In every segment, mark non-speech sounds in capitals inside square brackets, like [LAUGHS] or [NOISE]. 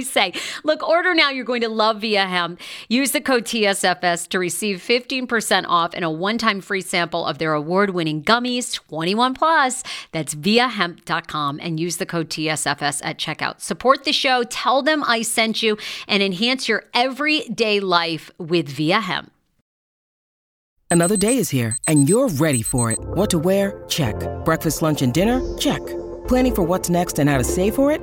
say? Look, order now. You're going to love Viia Hemp. Use the code TSFS to receive 15% off and a one time free sample of their award winning gummies, 21 plus. That's viiahemp.com and use the code TSFS at checkout. Support the show, tell them I sent you, and enhance your everyday life with Viia Hemp. Another day is here, and you're ready for it. What to wear? Check. Breakfast, lunch, and dinner? Check. Planning for what's next and how to save for it?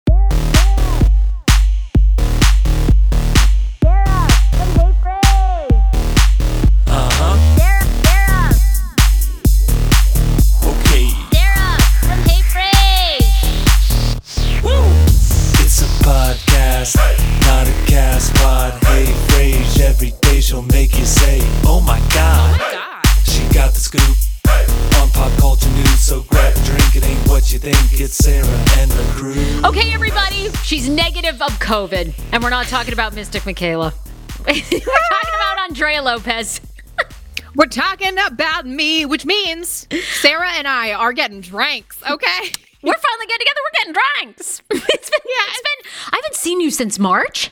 She's negative of COVID, and we're not talking about Mystic Michaela. [LAUGHS] we're talking about Andrea Lopez. [LAUGHS] We're talking about me, which means Sarah and I are getting drinks, okay? We're finally getting together. We're getting drinks. [LAUGHS] It's been, yeah, it's been. I haven't seen you since March.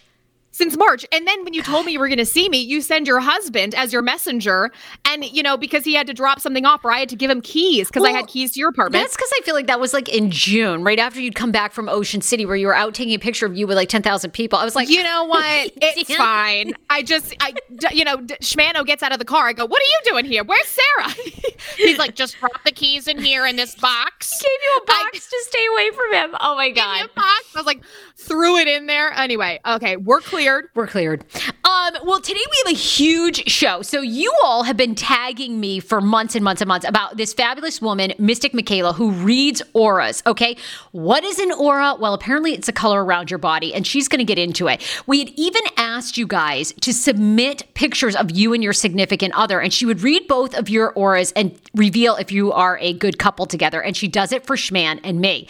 Since March. And then when you told me you were going to see me, you send your husband as your messenger. And, you know, because he had to drop something off or I had to give him keys because I had keys to your apartment. That's because I feel like that was like in June, right after you'd come back from Ocean City, where you were out taking a picture of you with like ten thousand people. I was like, you know what? [LAUGHS] It's fine. I just, I, you know, Schmano gets out of the car. I go, what are you doing here? Where's Sarah? [LAUGHS] He's like, just drop the keys in here in this box. gave you a I- box to stay away from him. Oh my god. a box. I was like, threw it in there. Anyway, okay, we're cleared. We're cleared. Um, well, today we have a huge show. So you all have been tagging me for months and months and months about this fabulous woman, Mystic Michaela, who reads auras. Okay, what is an aura? Well, apparently it's a color around your body, and she's going to get into it. We had even asked you guys to submit pictures of you and your significant other, and she would read both of your auras and reveal if you are a good couple together. And she does it for Schman and me.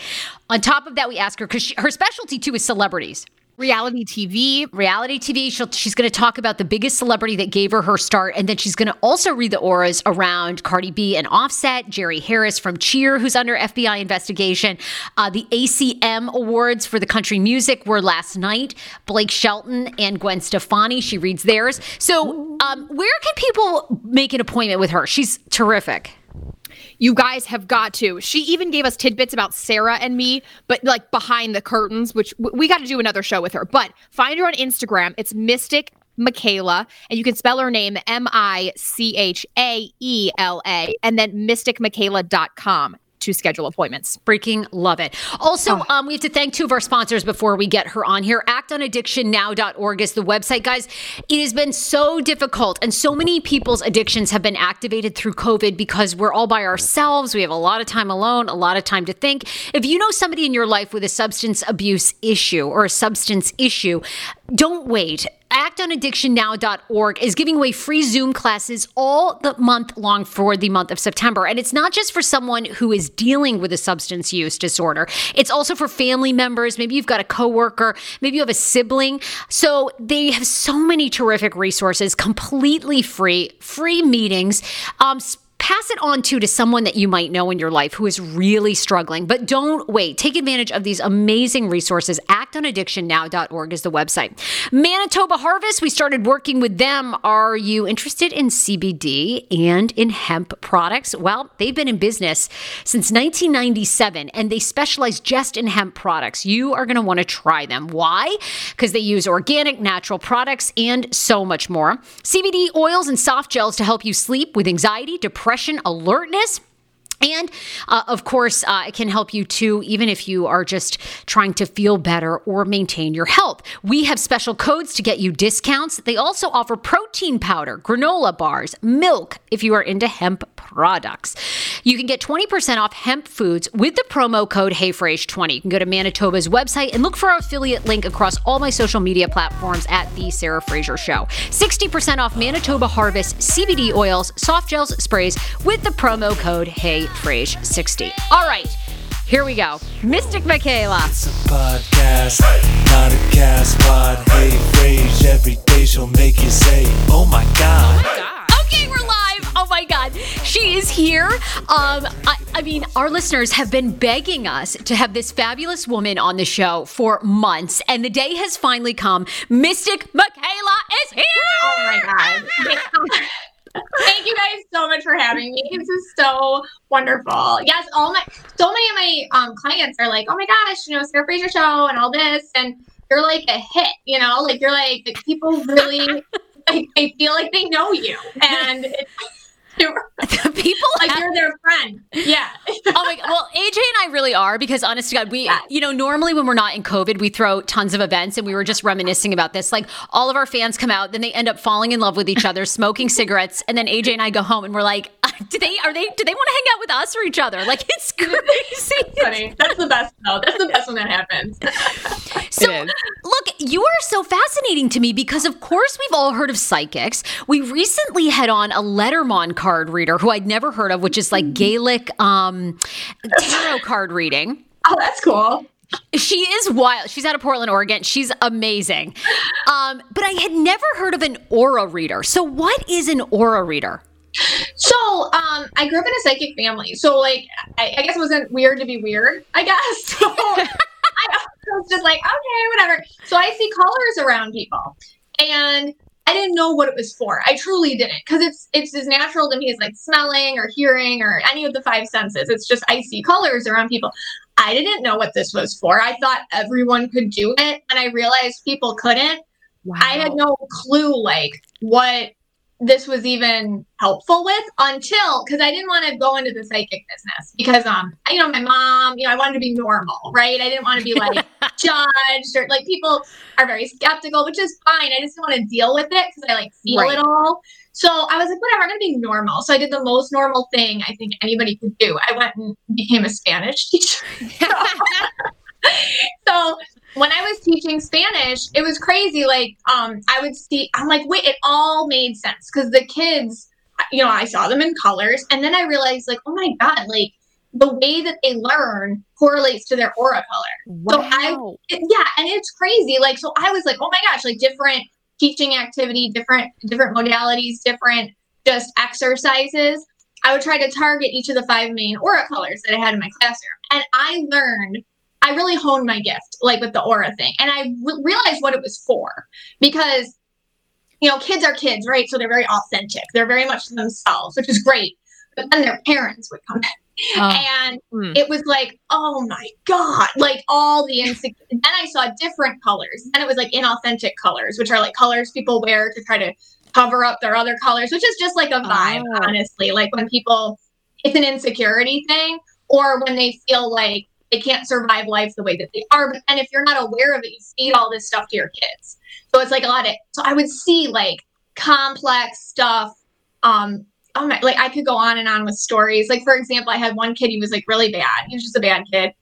On top of that, we ask her because her specialty too is celebrities Reality TV. reality TV. She'll, she's going to talk about the biggest celebrity that gave her her start. And then she's going to also read the auras around Cardi B and Offset, Jerry Harris from Cheer, who's under FBI investigation. Uh, the ACM Awards for the country music were last night. Blake Shelton and Gwen Stefani, she reads theirs. So, um, where can people make an appointment with her? She's terrific. You guys have got to. She even gave us tidbits about Sarah and me, but like behind the curtains, which we got to do another show with her. But find her on Instagram. It's Mystic Michaela, and you can spell her name M I C H A E L A, and then mysticmichaela.com to schedule appointments. Freaking love it. Also, oh. um, we have to thank two of our sponsors before we get her on here. ActOnAddictionNow.org is the website, guys. It has been so difficult, and so many people's addictions have been activated through COVID because we're all by ourselves. We have a lot of time alone, a lot of time to think. If you know somebody in your life with a substance abuse issue or a substance issue, don't wait actonaddictionnow.org is giving away free Zoom classes all the month long for the month of September. And it's not just for someone who is dealing with a substance use disorder, it's also for family members. Maybe you've got a coworker, maybe you have a sibling. So they have so many terrific resources, completely free, free meetings. Um, pass it on to to someone that you might know in your life who is really struggling. But don't wait. Take advantage of these amazing resources. ActOnAddictionNow.org is the website. Manitoba Harvest, we started working with them. Are you interested in CBD and in hemp products? Well, they've been in business since 1997 and they specialize just in hemp products. You are going to want to try them. Why? Because they use organic, natural products and so much more. CBD oils and soft gels to help you sleep with anxiety, depression depression, alertness. And uh, of course, uh, it can help you too, even if you are just trying to feel better or maintain your health. We have special codes to get you discounts. They also offer protein powder, granola bars, milk if you are into hemp products. You can get 20% off hemp foods with the promo code HeyFrase20. You can go to Manitoba's website and look for our affiliate link across all my social media platforms at The Sarah Fraser Show. 60% off Manitoba Harvest CBD oils, soft gels, sprays with the promo code HeyFrase60. All right. Here we go. Mystic Michaela. It's a podcast, not a cast pod. Hey, Frase, every day she'll make you say, oh my God. Oh my God. Okay, we're live. Oh my God. She is here. Um, I, I mean, our listeners have been begging us to have this fabulous woman on the show for months, and the day has finally come. Mystic Michaela is here. Oh my God. [LAUGHS] Thank you guys so much for having me. This is so wonderful. Yes, all my so many of my um, clients are like, "Oh my gosh, you know, Sarah Fraser show and all this," and you're like a hit. You know, like you're like, people really [LAUGHS] like they feel like they know you, and it's [LAUGHS] people like have... you're their friend. Yeah. [LAUGHS] oh my god. Well, AJ and I really are because honest to God, we yes. you know, normally when we're not in COVID, we throw tons of events and we were just reminiscing about this. Like all of our fans come out, then they end up falling in love with each other, smoking cigarettes, and then AJ and I go home and we're like, [LAUGHS] do they are they do they want to hang out with us or each other? Like it's crazy. That's funny. That's the best though. That's the best when that happens. so look, you are so fascinating to me because of course we've all heard of psychics. We recently had on a Lenormand card card reader who I'd never heard of, which is like Gaelic um, tarot card reading. Oh, that's cool. She is wild. She's out of Portland, Oregon. She's amazing. Um, but I had never heard of an aura reader. So, what is an aura reader? So, um, I grew up in a psychic family. So, like, I, I guess it wasn't weird to be weird, I guess. [LAUGHS] So, I was just like, okay, whatever. So, I see colors around people. And I didn't know what it was for. I truly didn't because it's it's as natural to me as like smelling or hearing or any of the five senses. It's just I see colors around people. I didn't know what this was for. I thought everyone could do it, and I realized people couldn't. Wow. I had no clue like what this was even helpful with until because I didn't want to go into the psychic business because um you know my mom you know I wanted to be normal right? I didn't want to be like [LAUGHS] judged or like people are very skeptical which is fine. I just didn't want to deal with it because I like feel right. it all. So I was like whatever I'm gonna be normal. So I did the most normal thing I think anybody could do. I went and became a Spanish [LAUGHS] teacher. [LAUGHS] So when I was teaching Spanish, it was crazy. Like, um, I would see, I'm like, wait, it all made sense because the kids, you know, I saw them in colors, and then I realized, like, oh my god, like the way that they learn correlates to their aura color. Wow. So I, it, yeah, and it's crazy. Like, so I was like, oh my gosh, like different teaching activity, different different modalities, different just exercises. I would try to target each of the five main aura colors that I had in my classroom, and I learned I really honed my gift, like with the aura thing. And I re- realized what it was for because, you know, kids are kids, right? So they're very authentic. They're very much themselves, which is great. But then their parents would come Oh. And Hmm. it was like, oh my God, like all the insecure. then I saw different colors. And it was like inauthentic colors, which are like colors people wear to try to cover up their other colors, which is just like a vibe, Oh. honestly. Like when people, it's an insecurity thing, or when they feel like they can't survive life the way that they are. But and if you're not aware of it, you feed all this stuff to your kids. So it's like a lot of, so I would see like complex stuff. Um, oh my, like I could go on and on with stories. Like for example, I had one kid, he was like really bad. He was just a bad kid.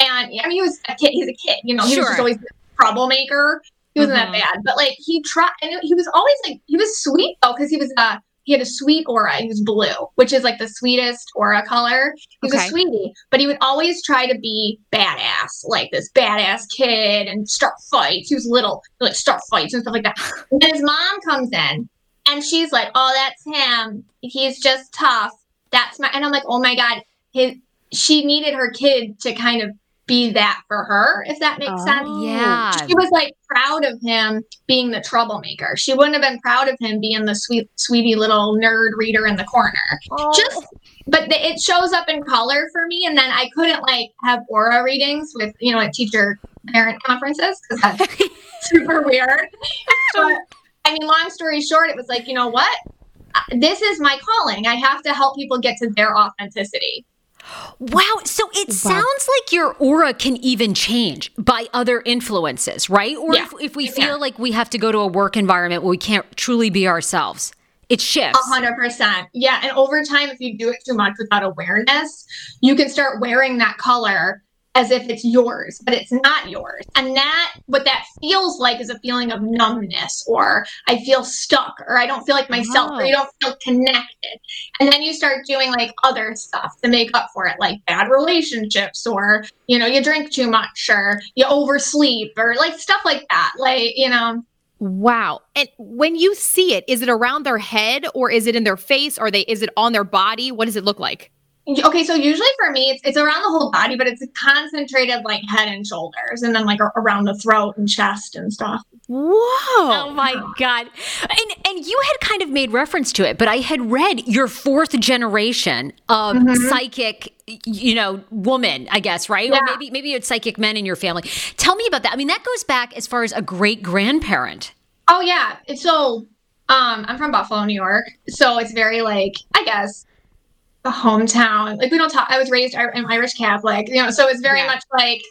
And I mean, he was a kid, he's a kid, you know, he was just always a troublemaker. He wasn't Mhm. that bad, but like he tried, and he was always like, he was sweet though, because he was, uh, he had a sweet aura. He was blue, which is like the sweetest aura color. He was Okay. a sweetie, but he would always try to be badass, like this badass kid, and start fights. He was little, like start fights and stuff like that. [LAUGHS] And then his mom comes in, and she's like, "Oh, that's him. He's just tough. That's my." And I'm like, "Oh my god, his." She needed her kid to kind of be that for her, if that makes sense. Oh. Yeah. She was like proud of him being the troublemaker. She wouldn't have been proud of him being the sweet, sweetie little nerd reader in the corner. Just, but the, it shows up in color for me, and then I couldn't like have aura readings with you know at teacher parent conferences because that's [LAUGHS] super weird. [LAUGHS] But I mean, long story short, it was like you know what. Uh, This is my calling. I have to help people get to their authenticity. Wow. So it sounds like your aura can even change by other influences, right? Or Yeah. if, if we Yeah. feel like we have to go to a work environment where we can't truly be ourselves, it shifts. A hundred percent. Yeah. And over time, if you do it too much without awareness, you can start wearing that color as if it's yours, but it's not yours. And that, what that feels like is a feeling of numbness, or I feel stuck, or I don't feel like myself, or Oh. you don't feel connected. And then you start doing like other stuff to make up for it, like bad relationships, or, you know, you drink too much, or you oversleep, or like stuff like that. Like, you know, Wow. And when you see it, is it around their head or is it in their face or they is it on their body? What does it look like? Okay, so usually for me, it's, it's around the whole body, but it's concentrated like head and shoulders, and then like around the throat and chest and stuff. Whoa. Oh my god. And and you had kind of made reference to it, but I had read your fourth generation of psychic you know, woman, I guess, right? Or maybe maybe you had psychic men in your family. Tell me about that. I mean, that goes back as far as a great grandparent. Oh yeah, so um, I'm from Buffalo, New York, so it's very like I guess a hometown. Like we don't talk. I was raised an Irish Catholic, you know, so it's very Yeah. much like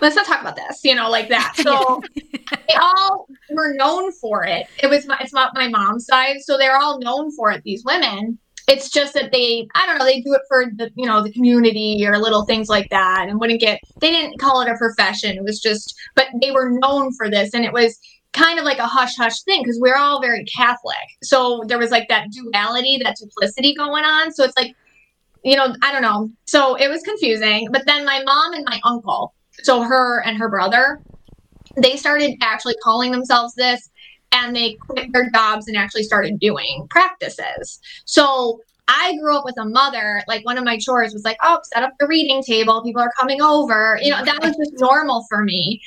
let's not talk about this, you know, like that. So [LAUGHS] they all were known for it. It was my, it's not my mom's side, so they're all known for it. These women. It's just that they, I don't know, they do it for the, you know, the community or little things like that, and wouldn't get. They didn't call it a profession. It was just, but they were known for this, and it was kind of like a hush hush thing because we're all very Catholic. So there was like that duality, that duplicity going on. So it's like, you know, I don't know. So it was confusing. But then my mom and my uncle, so her and her brother, they started actually calling themselves this and they quit their jobs and actually started doing practices. So I grew up with a mother, like one of my chores was like, oh, set up the reading table. People are coming over. You know, that was just normal for me.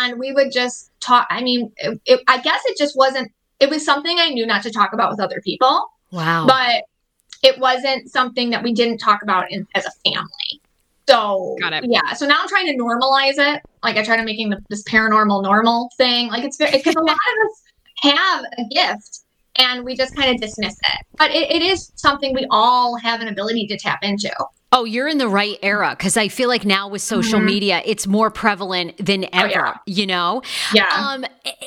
And we would just talk. I mean, it, it, I guess it just wasn't, it was something I knew not to talk about with other people, Wow. but it wasn't something that we didn't talk about in, as a family. So, Got it. yeah. So now I'm trying to normalize it. Like I try to making the, this paranormal normal thing. Like it's because a lot of us have a gift and we just kind of dismiss it. But it, it is something we all have an ability to tap into. Oh, you're in the right era because I feel like now with social Mhm. media, it's more prevalent than ever, yeah. you know? Yeah. Um,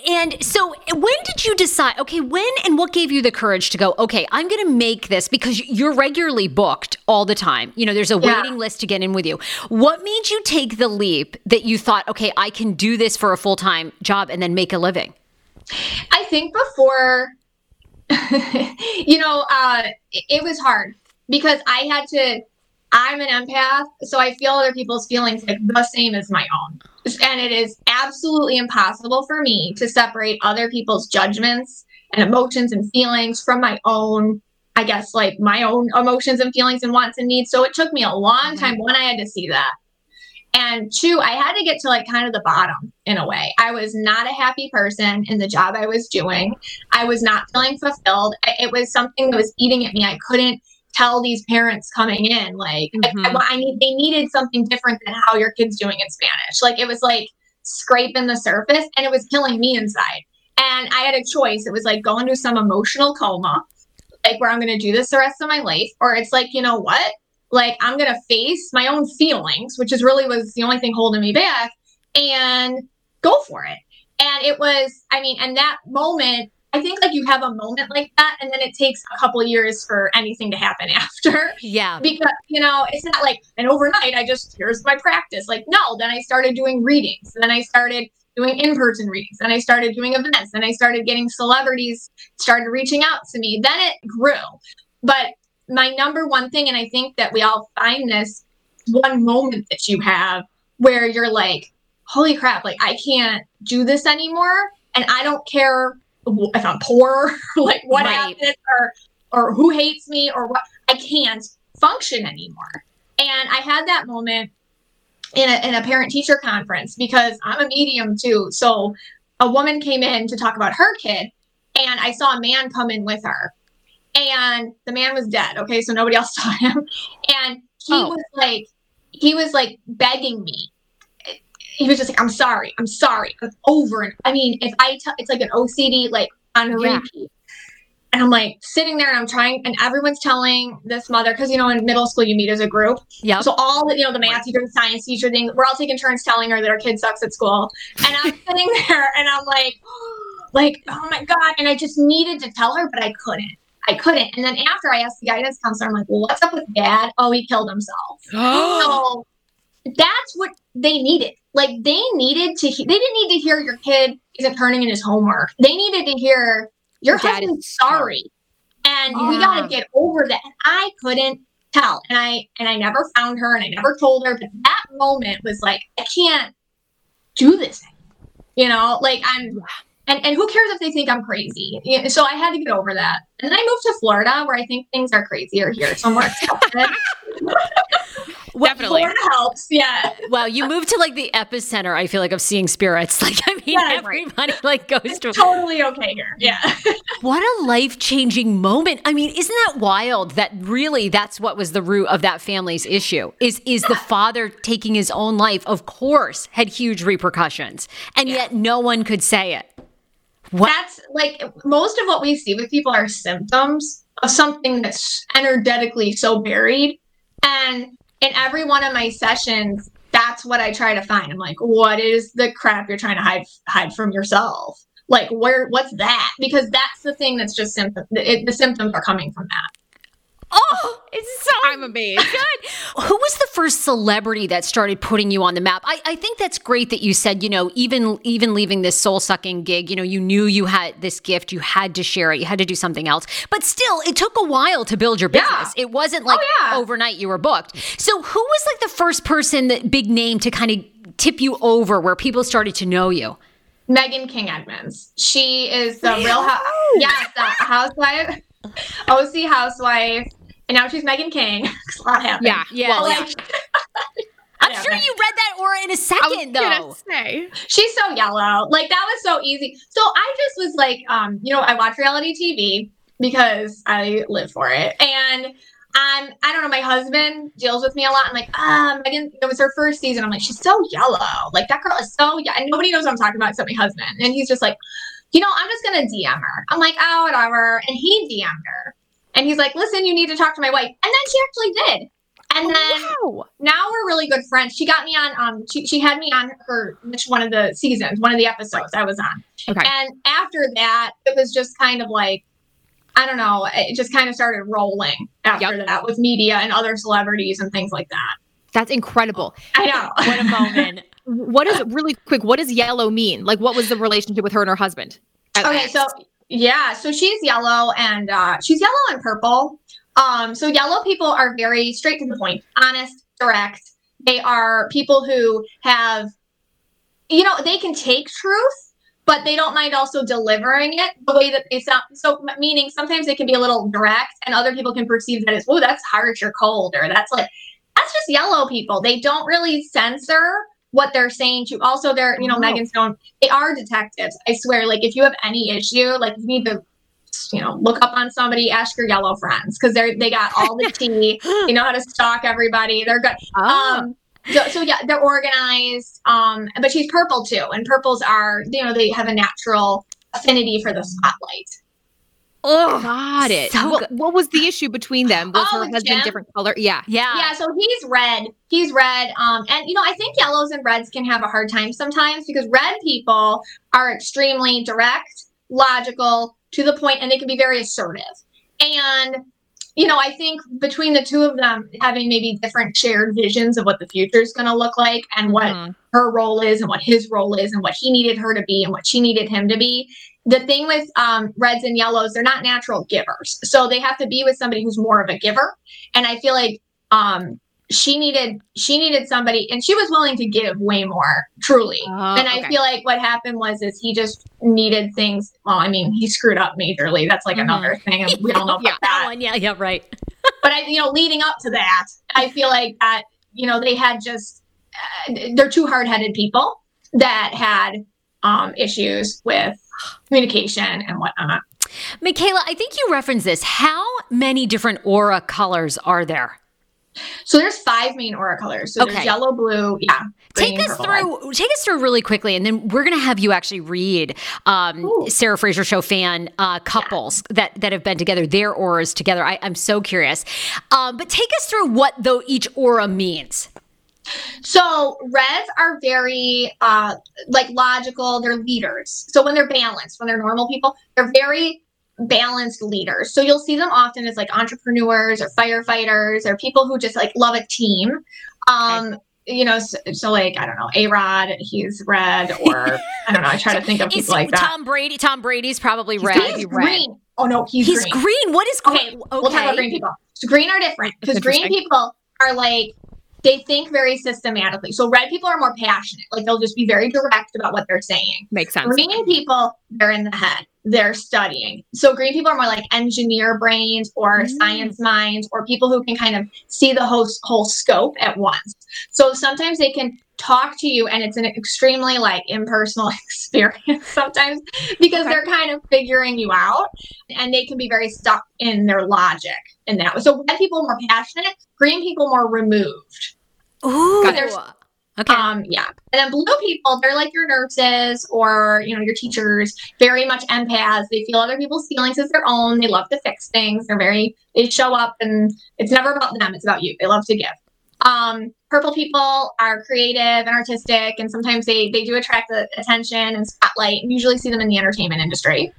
and so when did you decide, okay, when and what gave you the courage to go, okay, I'm going to make this because you're regularly booked all the time. You know, there's a Yeah. waiting list to get in with you. What made you take the leap that you thought, okay, I can do this for a full time job and then make a living? I think before, [LAUGHS] you know, uh, it, it was hard because I had to. I'm an empath, so I feel other people's feelings like the same as my own, and it is absolutely impossible for me to separate other people's judgments and emotions and feelings from my own. I guess like my own emotions and feelings and wants and needs. So it took me a long time when I had to see that. And two, I had to get to like kind of the bottom in a way. I was not a happy person in the job I was doing. I was not feeling fulfilled. It was something that was eating at me. I couldn't tell these parents coming in like I- Mhm. I, I need they needed something different than how your kid's doing in Spanish. Like it was like scraping the surface and it was killing me inside. And I had a choice. It was like go into some emotional coma, like where I'm gonna do this the rest of my life, or it's like, you know what? Like I'm gonna face my own feelings, which is really was the only thing holding me back, and go for it. And it was, I mean, and that moment, I think like you have a moment like that, and then it takes a couple years for anything to happen [LAUGHS] after Yeah. because you know it's not like and overnight i just here's my practice like no then i started doing readings then i started doing in-person readings then i started doing events then i started getting celebrities started reaching out to me then it grew but my number one thing and i think that we all find this one moment that you have where you're like holy crap like i can't do this anymore and i don't care if i'm poor [LAUGHS] like what Right. happened or or who hates me or what I can't function anymore. And I had that moment in a, in a parent teacher conference because I'm a medium too. So a woman came in to talk about her kid, and I saw a man come in with her. And the man was dead. Okay. So nobody else [LAUGHS] saw him. And he Oh. was like, he was like begging me. He was just like, I'm sorry. I'm sorry. I'm over and I mean, if I tell, it's like an OCD, like on Yeah. repeat. And I'm like sitting there and I'm trying, and everyone's telling this mother, because you know, in middle school, you meet as a group. Yeah. So all the, you know, the math teacher, the science teacher thing, we're all taking turns telling her that our kid sucks at school. And I'm [LAUGHS] sitting there and I'm like, [GASPS] like, oh my God. And I just needed to tell her, but I couldn't. I couldn't. And then after I asked the guidance counselor, I'm like, well, what's up with dad? Oh, he killed himself. [GASPS] Oh. so that's what they needed. Like they needed to, he- they didn't need to hear your kid isn't turning in his homework. They needed to hear your Dad is husband's sorry, and we ah. got to get over that. And I couldn't tell, and I and I never found her, and I never told her. But that moment was like, I can't do this. You know, like I'm. And, and who cares if they think I'm crazy? So I had to get over that. And then I moved to Florida where I think things are crazier here. So I'm more accepted. [LAUGHS] Definitely. Florida helps. Yeah. Well, you moved to like the epicenter, I feel like, of seeing spirits. [LAUGHS] Like, I mean, Yeah, right. everybody like goes to Totally okay here. Yeah. [LAUGHS] what a life changing moment. I mean, isn't that wild that really that's what was the root of that family's issue? Is is the father taking his own life, of course, had huge repercussions. And yet no one could say it. What That's like most of what we see with people are symptoms of something that's energetically so buried. And in every one of my sessions, that's what I try to find. I'm like, what is the crap you're trying to hide hide from yourself? Like, where? What's that? Because that's the thing that's just symptom. It, the symptoms are coming from that. Oh, it's so I'm amazed. good. Who was the first celebrity that started putting you on the map? I, I think that's great that you said, you know, even even leaving this soul sucking gig, you know, you knew you had this gift, you had to share it, you had to do something else. But still, it took a while to build your Yeah. business. It wasn't like oh, yeah. overnight you were booked. So who was like the first person that big name to kind of tip you over where people started to know you? Megan King Edmonds. She is the real house. Oh. Yes, the housewife, OC housewife, and now she's Megan King. [LAUGHS] a lot happened. Yeah. Yeah. Well, yeah. like, [LAUGHS] I'm yeah, sure you read that aura in a second though. gonna say. she's so yellow. Like that was so easy. So I just was like, um, you know, I watch reality TV because I live for it. And um, I don't know, my husband deals with me a lot. I'm like, ah, Megan, it was her first season. I'm like, she's so yellow. Like that girl is so yeah. And nobody knows what I'm talking about except my husband. And he's just like, you know, I'm just gonna DM her. I'm like, oh, whatever. And he DM'd her. And he's like, listen, you need to talk to my wife. And then she actually did. And then Wow. now we're really good friends. She got me on um she, she had me on her which one of the seasons, one of the episodes I was on. Okay. And after that, it was just kind of like I don't know, it just kind of started rolling after Yep. that with media and other celebrities and things like that. That's incredible. I know. [LAUGHS] What a moment. What is really quick? What does yellow mean? Like, what was the relationship with her and her husband? Okay, so yeah, so she's yellow and uh, she's yellow and purple. Um, so yellow people are very straight to the point, honest, direct. They are people who have, you know, they can take truth, but they don't mind also delivering it the way that they sound. So meaning sometimes they can be a little direct, and other people can perceive that as, oh, that's harsh or cold, or that's like that's just yellow people. They don't really censor what they're saying to. Also, they're you know Oh. Megan Stone they are detectives. I swear. Like if you have any issue, like you need to you know, look up on somebody, ask your yellow friends because they're they got all the [LAUGHS] tea. they know how to stalk everybody. They're good. Ah. Um, so, so yeah, they're organized. Um, but she's purple too, and purples are you know they have a natural affinity for the spotlight. Oh, Got it. So what, what was the issue between them? Was Oh, her husband Jim? different color? Yeah. yeah. Yeah, so he's red. He's red. Um, and you know, I think yellows and reds can have a hard time sometimes because red people are extremely direct, logical, to the point, and they can be very assertive. And you know, I think between the two of them having maybe different shared visions of what the future is going to look like and what Mhm. her role is and what his role is and what he needed her to be and what she needed him to be. The thing with um, reds and yellows, they're not natural givers. So they have to be with somebody who's more of a giver. And I feel like um, she needed she needed somebody and she was willing to give way more, truly. Oh, and I okay. feel like what happened was is he just needed things. Well, I mean, he screwed up majorly. That's like Mhm. another thing. We don't know [LAUGHS] about Yeah, That one. Yeah. Yeah. Right. [LAUGHS] but I, you know, leading up to that, I feel like that, you know, they had just, uh, they're two hard headed people that had um, issues with communication and whatnot. Michaela, I think you referenced this. How many different aura colors are there? So there's five main aura colors. So Okay. there's yellow, blue, yeah. Take us red. through. Take us through really quickly, and then we're going to have you actually read um, Ooh. Sarah Fraser Show fan uh, couples that that have been together, their auras together. I, I'm so curious. Um, but take us through what though each aura means. So reds are very uh like logical, they're leaders. So when they're balanced, when they're normal people, they're very balanced leaders. So you'll see them often as like entrepreneurs or firefighters or people who just like love a team. Um you know, so, so like I don't know, A Rod, he's red, [LAUGHS] or I don't know. I try to think of people like that. Tom Brady? Tom Brady's probably He's red. He's red. green. Oh no, he's, He's green. green. What is green? Okay, we'll talk about green people. So green are different because green people are like they think very systematically. So red people are more passionate. Like they'll just be very direct about what they're saying. Makes sense. Green people, they're in the head. They're studying. So green people are more like engineer brains or Mm. science minds or people who can kind of see the whole, whole scope at once. So sometimes they can talk to you and it's an extremely like impersonal [LAUGHS] experience sometimes because Okay. they're kind of figuring you out and they can be very stuck in their logic in that way. So red people more passionate, green people more removed. Ooh. Okay. Um, yeah. And then blue people, they're like your nurses or, you know, your teachers, very much empaths. They feel other people's feelings as their own. They love to fix things. They're very, they show up and it's never about them. It's about you. They love to give. Um, purple people are creative and artistic, and sometimes they, they do attract the attention and spotlight. And usually see them in the entertainment industry.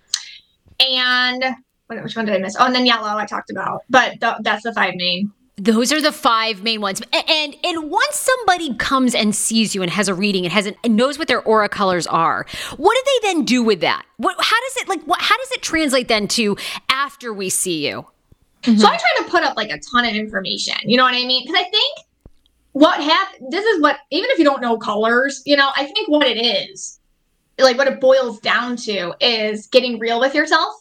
And which one did I miss? Oh, and then yellow I talked about, but th- that's the five main. Those are the five main ones. And and once somebody comes and sees you and has a reading and has an, and knows what their aura colors are, what do they then do with that? What how does it like what how does it translate then to after we see you? So I try to put up like a ton of information. You know what I mean? Because I think what happened, this is what, even if you don't know colors, you know, I think what it is, like what it boils down to is getting real with yourself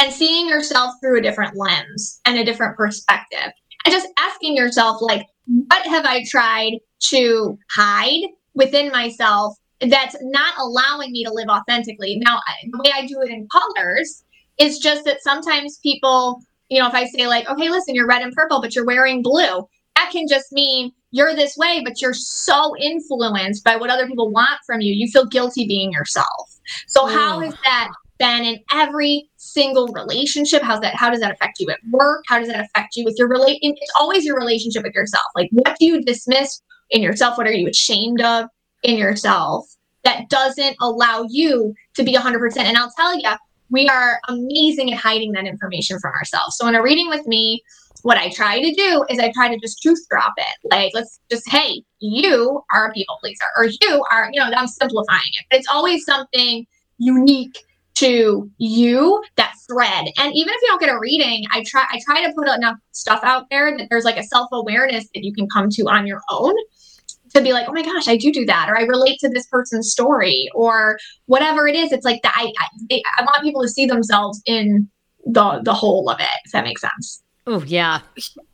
and seeing yourself through a different lens and a different perspective. And just asking yourself, like, what have I tried to hide within myself that's not allowing me to live authentically? Now, the way I do it in colors is just that sometimes people you know, if I say like, okay, listen, you're red and purple, but you're wearing blue, that can just mean you're this way, but you're so influenced by what other people want from you. You feel guilty being yourself. So how mm. has that been in every single relationship? How's that? How does that affect you at work? How does that affect you with your relate? It's always your relationship with yourself. Like, what do you dismiss in yourself? What are you ashamed of in yourself that doesn't allow you to be 100%? And I'll tell you, we are amazing at hiding that information from ourselves. So in a reading with me, what I try to do is I try to just truth drop it. Like, let's just, hey, you are a people pleaser, or you are, you know, I'm simplifying it. But it's always something unique to you, that thread. And even if you don't get a reading, I try I try to put enough stuff out there that there's like a self-awareness that you can come to on your own to be like, oh my gosh, I do do that, or I relate to this person's story, or whatever it is. It's like that. I I, I want people to see themselves in the the whole of it. If that makes sense. Oh yeah.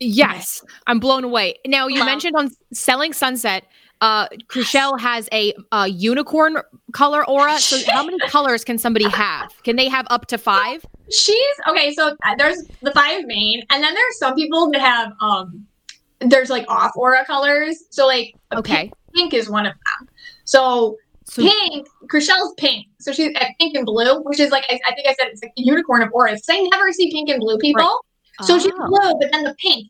Yes, I'm blown away. Now you Hello? mentioned on Selling Sunset uh Chrishell has a, a unicorn color aura. So how many colors can somebody have? Can they have up to five? She's okay. So uh, there's the five main, and then there's some people that have um, there's like off aura colors. So like Okay. pink, pink is one of them. So So pink, Chrishell's pink. So she's at pink and blue, which is like I, I think I said it's like the unicorn of auras. I never see pink and blue people. So she's Oh. blue, but then the pink.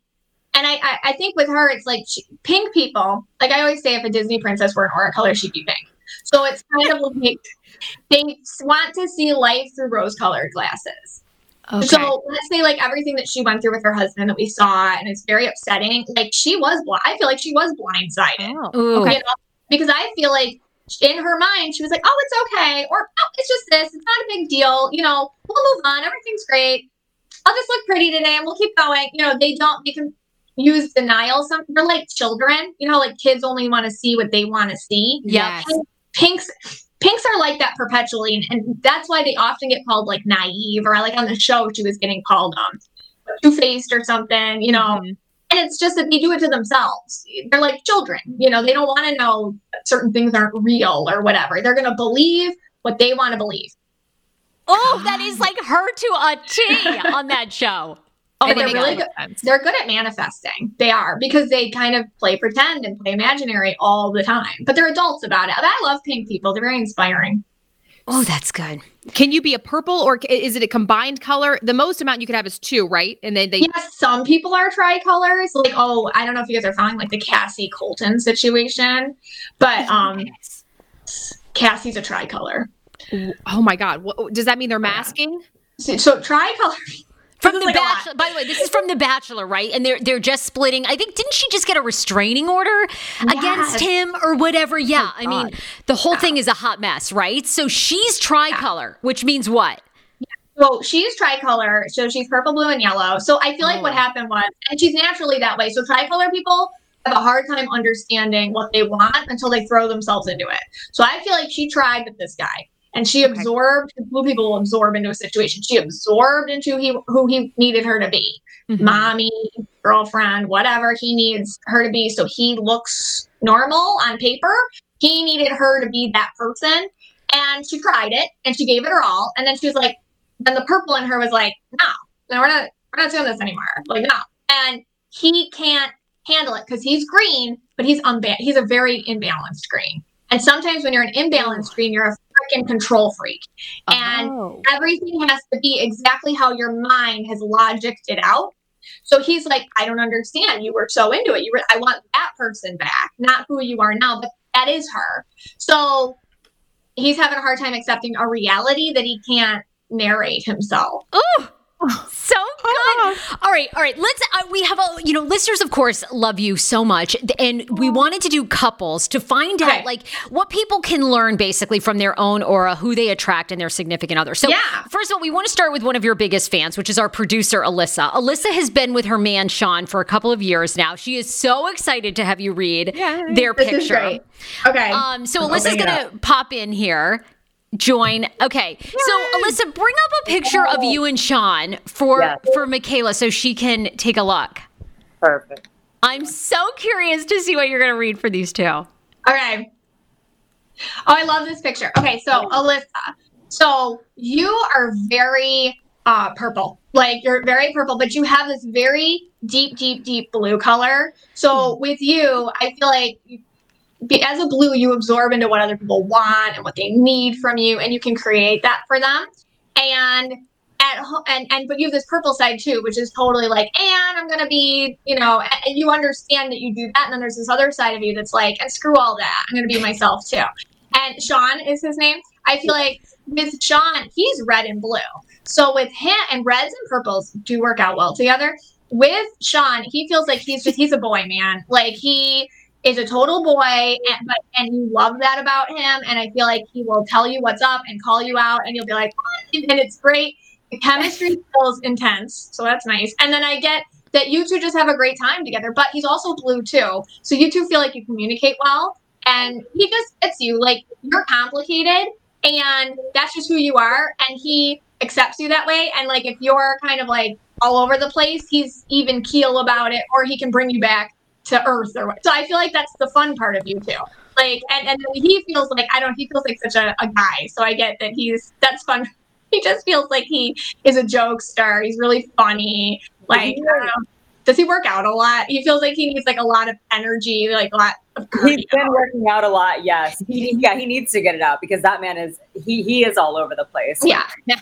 And I, I, I think with her, it's like she, pink people. Like I always say, if a Disney princess were an aura color, she'd be pink. So it's kind of like [LAUGHS] they want to see life through rose-colored glasses. Okay. So let's say like everything that she went through with her husband that we saw, and it's very upsetting. Like she was, bl- I feel like she was blindsided. Oh. Ooh. You know, because I feel like in her mind she was like, "Oh, it's okay," or "Oh, it's just this. It's not a big deal. You know, we'll move on. Everything's great. I'll just look pretty today, and we'll keep going." You know, they don't. They can use denial. Some they're like children. You know, like kids only want to see what they want to see. Yeah. Yes. Pinks. Pinks are like that perpetually, and, and that's why they often get called like naive, or like on the show she was getting called um two faced or something, you know. Mhm. And it's just that they do it to themselves. They're like children, you know, they don't want to know certain things aren't real or whatever. They're going to believe what they want to believe. Oh, that is like her to a T on that [LAUGHS] show. Oh, And they're really good. They're good at manifesting. They are because they kind of play pretend and play imaginary all the time. But they're adults about it. I love pink people. They're very inspiring. Oh, that's good. Can you be a purple or is it a combined color? The most amount you could have is two, right? And then they Yes, some people are tricolors. Like, oh, I don't know if you guys are following like the Cassie Colton situation, but um Cassie's a tricolor. Oh my god. What, does that mean they're masking? So, so tricolor From the like. Bachelor. By the way, this is from the Bachelor, right? And they're they're just splitting. I think didn't she just get a restraining order against him or whatever? Yeah. Oh I mean, the whole thing is a hot mess, right? So she's tricolor, which means what? So she's tricolor, so she's purple, blue, and yellow. So I feel like what Oh. happened was, and she's naturally that way. So tricolor people have a hard time understanding what they want until they throw themselves into it. So I feel like she tried with this guy, and she Okay. absorbed. Blue people absorb into a situation. She absorbed into he, who he needed her to be, Mhm. mommy, girlfriend, whatever he needs her to be. So he looks normal on paper. He needed her to be that person, and she tried it, and she gave it her all, and then she was like then the purple in her was like, no, no, we're not, we're not doing this anymore. Like, no. And he can't handle it because he's green, but he's unba- he's a very imbalanced green. And sometimes when you're an imbalanced green, you're a freaking control freak. And Oh. everything has to be exactly how your mind has logicked it out. So he's like, I don't understand. You were so into it. You were, I want that person back, not who you are now, but that is her. So he's having a hard time accepting a reality that he can't narrate himself. Ooh. [LAUGHS] So good. [LAUGHS] All right, all right. Let's. Uh, we have a. You know, listeners, of course, love you so much, and we wanted to do couples to find out like what people can learn basically from their own aura, who they attract, and their significant other. So, Yeah. first of all, we want to start with one of your biggest fans, which is our producer Alyssa. Alyssa has been with her man Sean for a couple of years now. She is so excited to have you read their picture. Okay. Um, so I'll Alyssa's gonna pop in here. Join. Okay. So Alyssa, bring up a picture of you and Sean for Yes. for Michaela so she can take a look. Perfect. I'm so curious to see what you're gonna read for these two. Okay. Oh, I love this picture. Okay, so Alyssa, so you are very uh, purple. Like you're very purple, but you have this very deep, deep, deep blue color. So with you, I feel like you- be, as a blue, you absorb into what other people want and what they need from you, and you can create that for them. And at ho- and and but you have this purple side too, which is totally like, and I'm gonna be, you know, and you understand that you do that, and then there's this other side of you that's like, and screw all that, I'm gonna be myself too. And Sean is his name. I feel like with Sean, he's red and blue. So with him and reds and purples do work out well together. With Sean, he feels like he's just he's a boy, man. Like he is a total boy, and but and you love that about him. And I feel like he will tell you what's up and call you out, and you'll be like, what? and it's great. The chemistry feels intense, so that's nice. And then I get that you two just have a great time together. But he's also blue too, so you two feel like you communicate well. And he just gets you like you're complicated, and that's just who you are. And he accepts you that way. And like if you're kind of like all over the place, he's even keel about it, or he can bring you back to Earth or what. So I feel like that's the fun part of you too. Like, and and he feels like I don't. He feels like such a, a guy. So I get that he's that's fun. [LAUGHS] He just feels like he is a jokester. He's really funny. Like, I don't does he work out a lot? He feels like he needs like a lot of energy, like a lot of cardio. He's been working out a lot. Yes, he, yeah, he needs to get it out because that man is he he is all over the place. Yeah, [LAUGHS]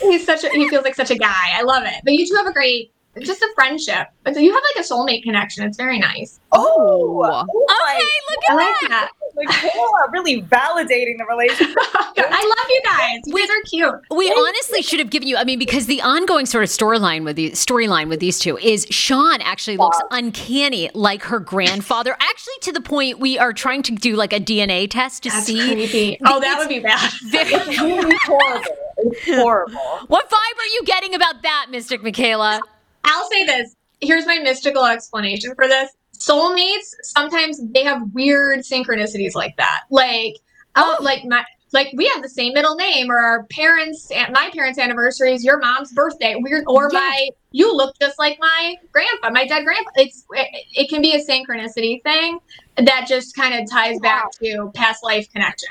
he's such a he feels like such a guy. I love it. But you two have a great just a friendship. But so you have like a soulmate connection. It's very nice. Oh, oh, oh Okay, look at I at like that. that. [LAUGHS] Michaela really validating the relationship. [LAUGHS] I love you guys. You guys are cute. We honestly should have given you. I mean, because the ongoing sort of storyline with the storyline with these two is Sean actually looks uncanny like her grandfather. [LAUGHS] Actually, to the point we are trying to do like a DNA test to That's see. creepy. Oh, that would be bad. It's really horrible. It's horrible. What vibe are you getting about that, Mystic Michaela? I'll say this. Here's my mystical explanation for this. Soulmates sometimes they have weird synchronicities like that. Like, oh, oh. like my like we have the same middle name, or our parents, my parents' anniversary is your mom's birthday. Weird, or my you look just like my grandpa, my dead grandpa. It's it, it can be a synchronicity thing that just kind of ties back to past life connection.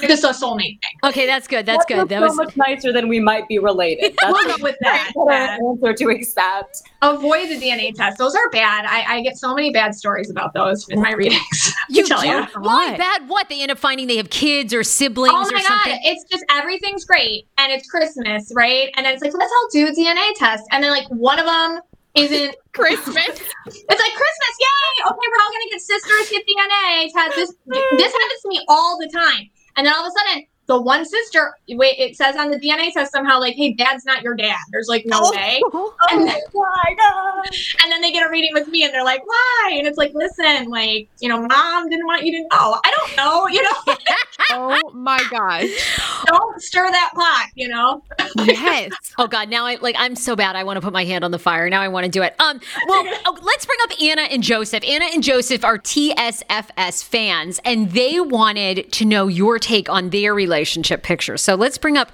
Just a soulmate thing. Okay, that's good. That's good. That so was much nicer than we might be related. [LAUGHS] That's We'll go with that. a Yeah. better answer to accept. Avoid the DNA test. Those are bad. I, I get so many bad stories about those in my readings. [LAUGHS] you tell ya. don't- Why bad? What they end up finding they have kids or siblings Oh or my something. god, it's just everything's great and it's Christmas, right? And then it's like, let's all do a DNA test. And then like one of them isn't [LAUGHS] Christmas. it's like Christmas, yay! Okay, we're all gonna get sisters get DNA test. This this happens to me all the time. And then all of a sudden, the one sister, wait, it says on the DNA test somehow like, hey, dad's not your dad. There's like no oh. way. [LAUGHS] Oh and then, and then they get a reading with me and they're like, why? And it's like, listen, like, you know, mom didn't want you to know. I don't know, you know, [LAUGHS] oh my gosh. don't stir that pot, you know? Yes. [LAUGHS] Oh God! Now I like I'm so bad. I want to put my hand on the fire. Now I want to do it. Um. Well, [LAUGHS] oh, let's bring up Anna and Joseph. Anna and Joseph are TSFS fans, and they wanted to know your take on their relationship picture. So let's bring up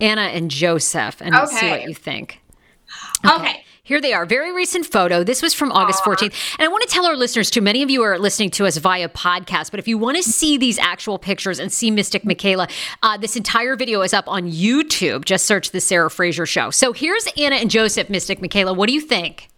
Anna and Joseph and see what you think. Okay. Here they are. Very recent photo. This was from August 14th. And I want to tell our listeners too, many of you are listening to us via podcast, but if you want to see these actual pictures and see Mystic Michaela, uh, this entire video is up on YouTube. Just search The Sarah Fraser Show. So here's Anna and Joseph, Mystic Michaela. What do you think?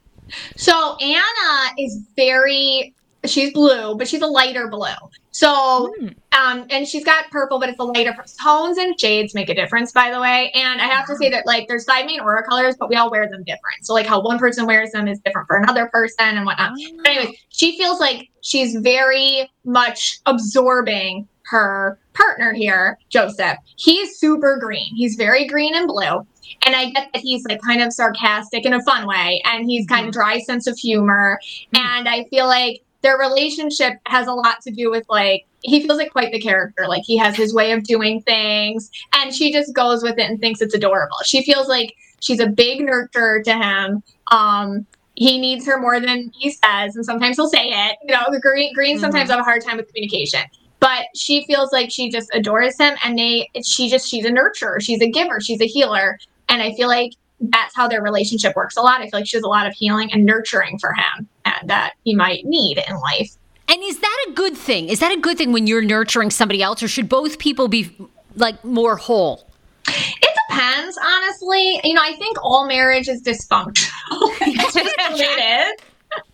So Anna is very she's blue, but she's a lighter blue. So hmm. um and she's got purple, but it's a lighter tones and shades make a difference, by the way. And I have to say that like there's five main aura colors, but we all wear them different. So like how one person wears them is different for another person and whatnot. But anyways, ah. she feels like she's very much absorbing her partner here, Joseph. He's super green. He's very green and blue. And I get that he's like kind of sarcastic in a fun way and he's kind of hmm. dry sense of humor. Hmm. And I feel like their relationship has a lot to do with like he feels like quite the character. Like he has his way of doing things and she just goes with it and thinks it's adorable. She feels like she's a big nurturer to him. Um he needs her more than he says, and sometimes he'll say it. You know, the green green sometimes have a hard time with communication. But she feels like she just adores him and they she just she's a nurturer, she's a giver, she's a healer. And I feel like that's how their relationship works a lot. I feel like she does a lot of healing and nurturing for him that you might need in life. And is that a good thing? Is that a good thing when you're nurturing somebody else, or should both people be like more whole? It depends, honestly. You know, I think all marriage is dysfunctional. [LAUGHS] That's just it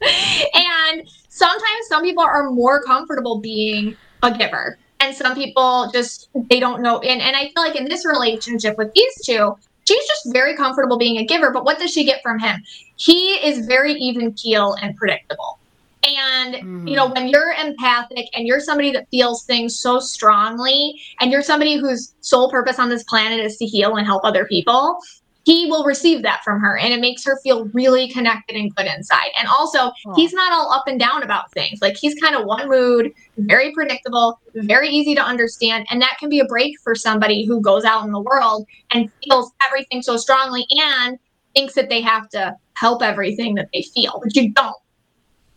is. and sometimes some people are more comfortable being a giver. And some people just they don't know. And and I feel like in this relationship with these two, she's just very comfortable being a giver. But what does she get from him? He is very even keel and predictable. And you know, mm. when you're empathic and you're somebody that feels things so strongly, and you're somebody whose sole purpose on this planet is to heal and help other people, he will receive that from her and it makes her feel really connected and good inside. And also, he's not all up and down about things. Like he's kind of one mood, very predictable, very easy to understand, and that can be a break for somebody who goes out in the world and feels everything so strongly and thinks that they have to help everything that they feel, but you don't.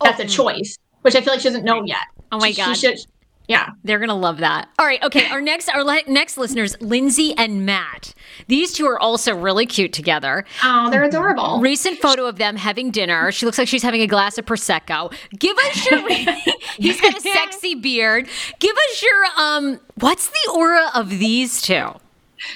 That's a mm-hmm. choice, which I feel like she doesn't know yet. Oh my She- God. She should, Yeah. They're going to love that. All right. Okay. Our next, our le- next listeners, Lindsay and Matt. These two are also really cute together. Oh, they're adorable. Recent photo of them having dinner. She looks like she's having a glass of prosecco. Give us your. [LAUGHS] he's got a [LAUGHS] sexy beard. Give us your. Um. What's the aura of these two?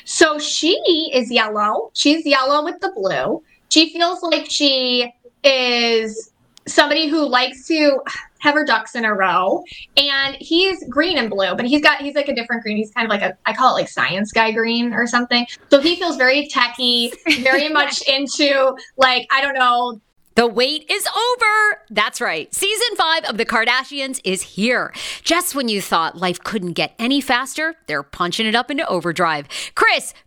So she is yellow. She's yellow with the blue. She feels like she is somebody who likes to have her ducks in a row. And he's green and blue, but he's got he's like a different green. He's kind of like a I call it like science guy green or something. So he feels very techy, very [LAUGHS] much into like I don't know The wait is over. That's right. Season five of The Kardashians is here. Just when you thought life couldn't get any faster, they're punching it up into overdrive. Kris,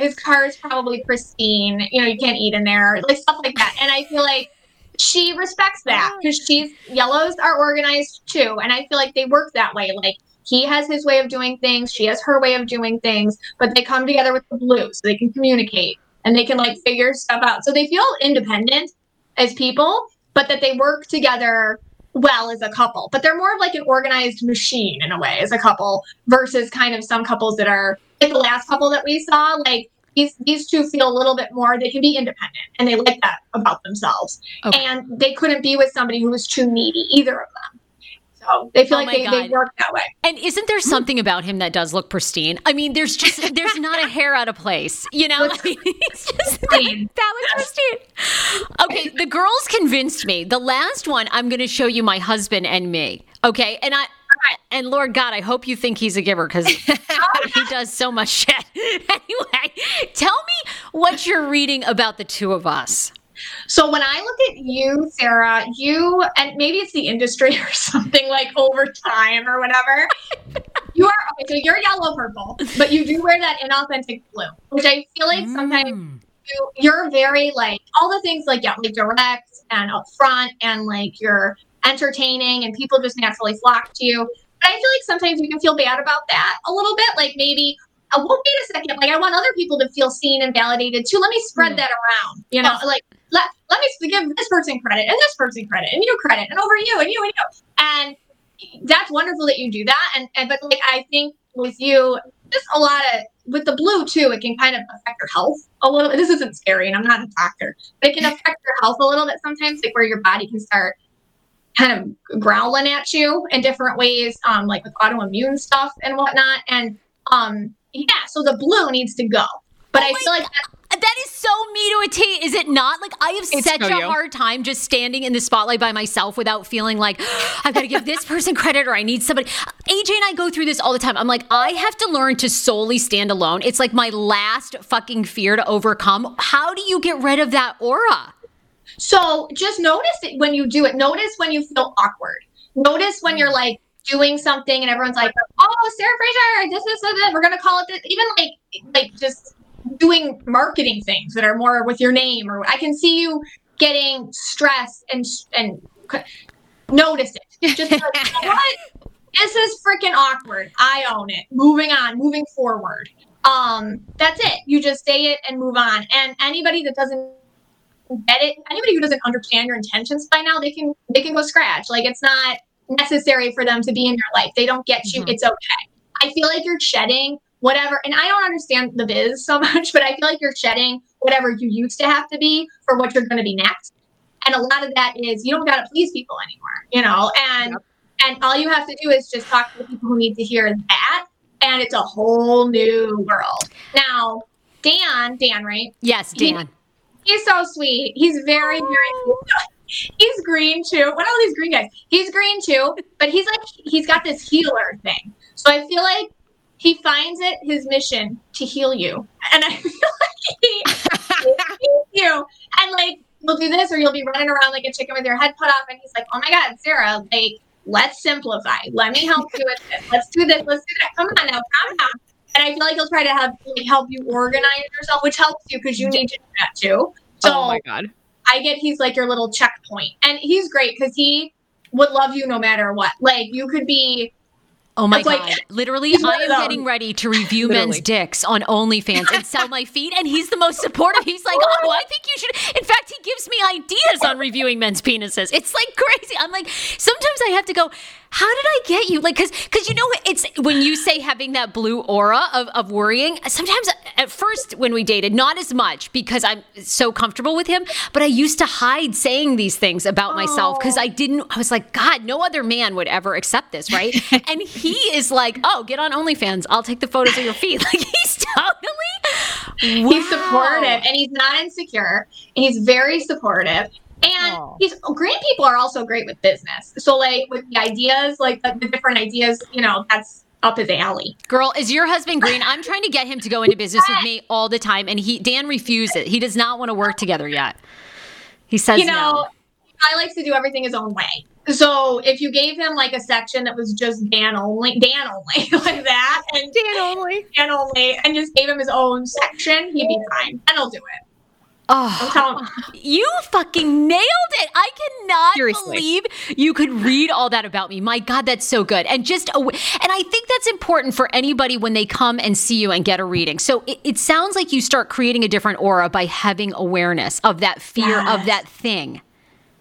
his car is probably pristine. You know, you can't eat in there, like stuff like that. And I feel like she respects that because she's yellows are organized too, and I feel like they work that way. Like he has his way of doing things, she has her way of doing things, but they come together with the blue so they can communicate and they can like figure stuff out. So they feel independent as people, but that they work together well as a couple. But they're more of like an organized machine in a way as a couple versus kind of some couples that are like the last couple that we saw, like these these two feel a little bit more. They can be independent, and they like that about themselves. Okay. And they couldn't be with somebody who was too needy, either of them. So they feel Oh like they, they work that way. And isn't there hmm? something about him that does look pristine? I mean, there's just [LAUGHS] there's not a hair out of place. You know, [LAUGHS] it's just Clean. [LAUGHS] that looks pristine. Okay, the girls convinced me. The last one, I'm going to show you my husband and me. Okay, and I. And Lord God, I hope you think he's a giver because [LAUGHS] he does so much shit. [LAUGHS] anyway, tell me what you're reading about the two of us. So when I look at you, Sarah, you and maybe it's the industry [LAUGHS] or something like over time or whatever. you are okay. So you're yellow purple, but you do wear that inauthentic blue, which I feel like sometimes Mm. you, you're very like all the things like yeah, like direct and upfront and like you're entertaining and people just naturally flock to you. But I feel like sometimes you can feel bad about that a little bit. Like maybe, uh, well, wait a second. Like I want other people to feel seen and validated too. Let me spread Mm. that around. You know, like let let me give this person credit and this person credit and you credit and over you and you and you. And that's wonderful that you do that. And, and but like I think with you, just a lot of with the blue too, it can kind of affect your health a little. This isn't scary, and I'm not a doctor, but it can [LAUGHS] affect your health a little bit sometimes, like where your body can start kind of growling at you in different ways, um, like with autoimmune stuff and whatnot. And um, yeah, so the blue needs to go. But Oh I feel like that, That is so me to a T, is it not? Like I have It's such a you. hard time just standing in the spotlight by myself without feeling like [GASPS] I've got to give this person credit or I need somebody. AJ and I go through this all the time. I'm like, I have to learn to solely stand alone. It's like my last fucking fear to overcome. How do you get rid of that aura? So just notice it when you do it. Notice when you feel awkward. Notice when you're like doing something and everyone's like, "Oh, Sarah Fraser, this is this, we're gonna call it this." Even like like just doing marketing things that are more with your name, or I can see you getting stressed and and notice it. [LAUGHS] Just like, you know what? This is freaking awkward. I own it. Moving on. Moving forward. Um, that's it. You just say it and move on. And anybody that doesn't get it anybody who doesn't understand your intentions by now they can they can go scratch. Like it's not necessary for them to be in your life. They don't get you. Mhm. it's okay. I feel like you're shedding whatever and i don't understand the biz so [LAUGHS] much but i feel like you're shedding whatever you used to have to be for what you're going to be next. And a lot of that is you don't got to please people anymore you know? And and all you have to do is just talk to the people who need to hear that and it's a whole new world. Now dan dan right? Yes, He- Dan. He's so sweet. He's very, very. [LAUGHS] He's green too. What are all these green guys? He's green too, but he's like he's got this healer thing. So I feel like he finds it his mission to heal you, and I [LAUGHS] feel like he heals you. And like you'll do this, or you'll be running around like a chicken with your head cut off, and he's like, "Oh my God, Sarah, like let's simplify. Let me help you with this. Let's do this. Let's do that. Come on now, calm down." And I feel like he'll try to have like, help you organize yourself, which helps you because you need to do that too. Oh so oh my god. I get he's like your little checkpoint, and he's great because he would love you no matter what. Like you could be Oh my It's like- god! [LAUGHS] Literally, I am getting ready to review men's dicks on OnlyFans and sell my feet, and he's the most supportive. He's like, "Oh, I think you should." In fact, he gives me ideas on reviewing men's penises. It's like crazy. I'm like, sometimes I have to go. How did I get you? Like, cause, cause you know, it's when you say having that blue aura of, of worrying. Sometimes at first when we dated, not as much because I'm so comfortable with him, but I used to hide saying these things about myself because I didn't. I was like, God, no other man would ever accept this, right? [LAUGHS] and he is like, Oh, get on OnlyFans. I'll take the photos of your feet. [LAUGHS] Like he's totally. he's supportive and he's not insecure. And he's very supportive. And he's green people are also great with business. So like with the ideas, like the, the different ideas, you know, that's up his alley. Girl, is your husband green? I'm trying to get him to go into business with [LAUGHS] me all the time, and he Dan refuses. He does not want to work together yet. He says you know, no. I like to do everything his own way. So if you gave him like a section that was just Dan only, Dan only, [LAUGHS] like that, and Dan only. Dan only, and just gave him his own section, he'd be fine. And I'll do it. I'm Oh, telling you fucking nailed it! I cannot Seriously. believe you could read all that about me. My God, that's so good. And just, and I think that's important for anybody when they come and see you and get a reading. So it, it sounds like you start creating a different aura by having awareness of that fear of that thing.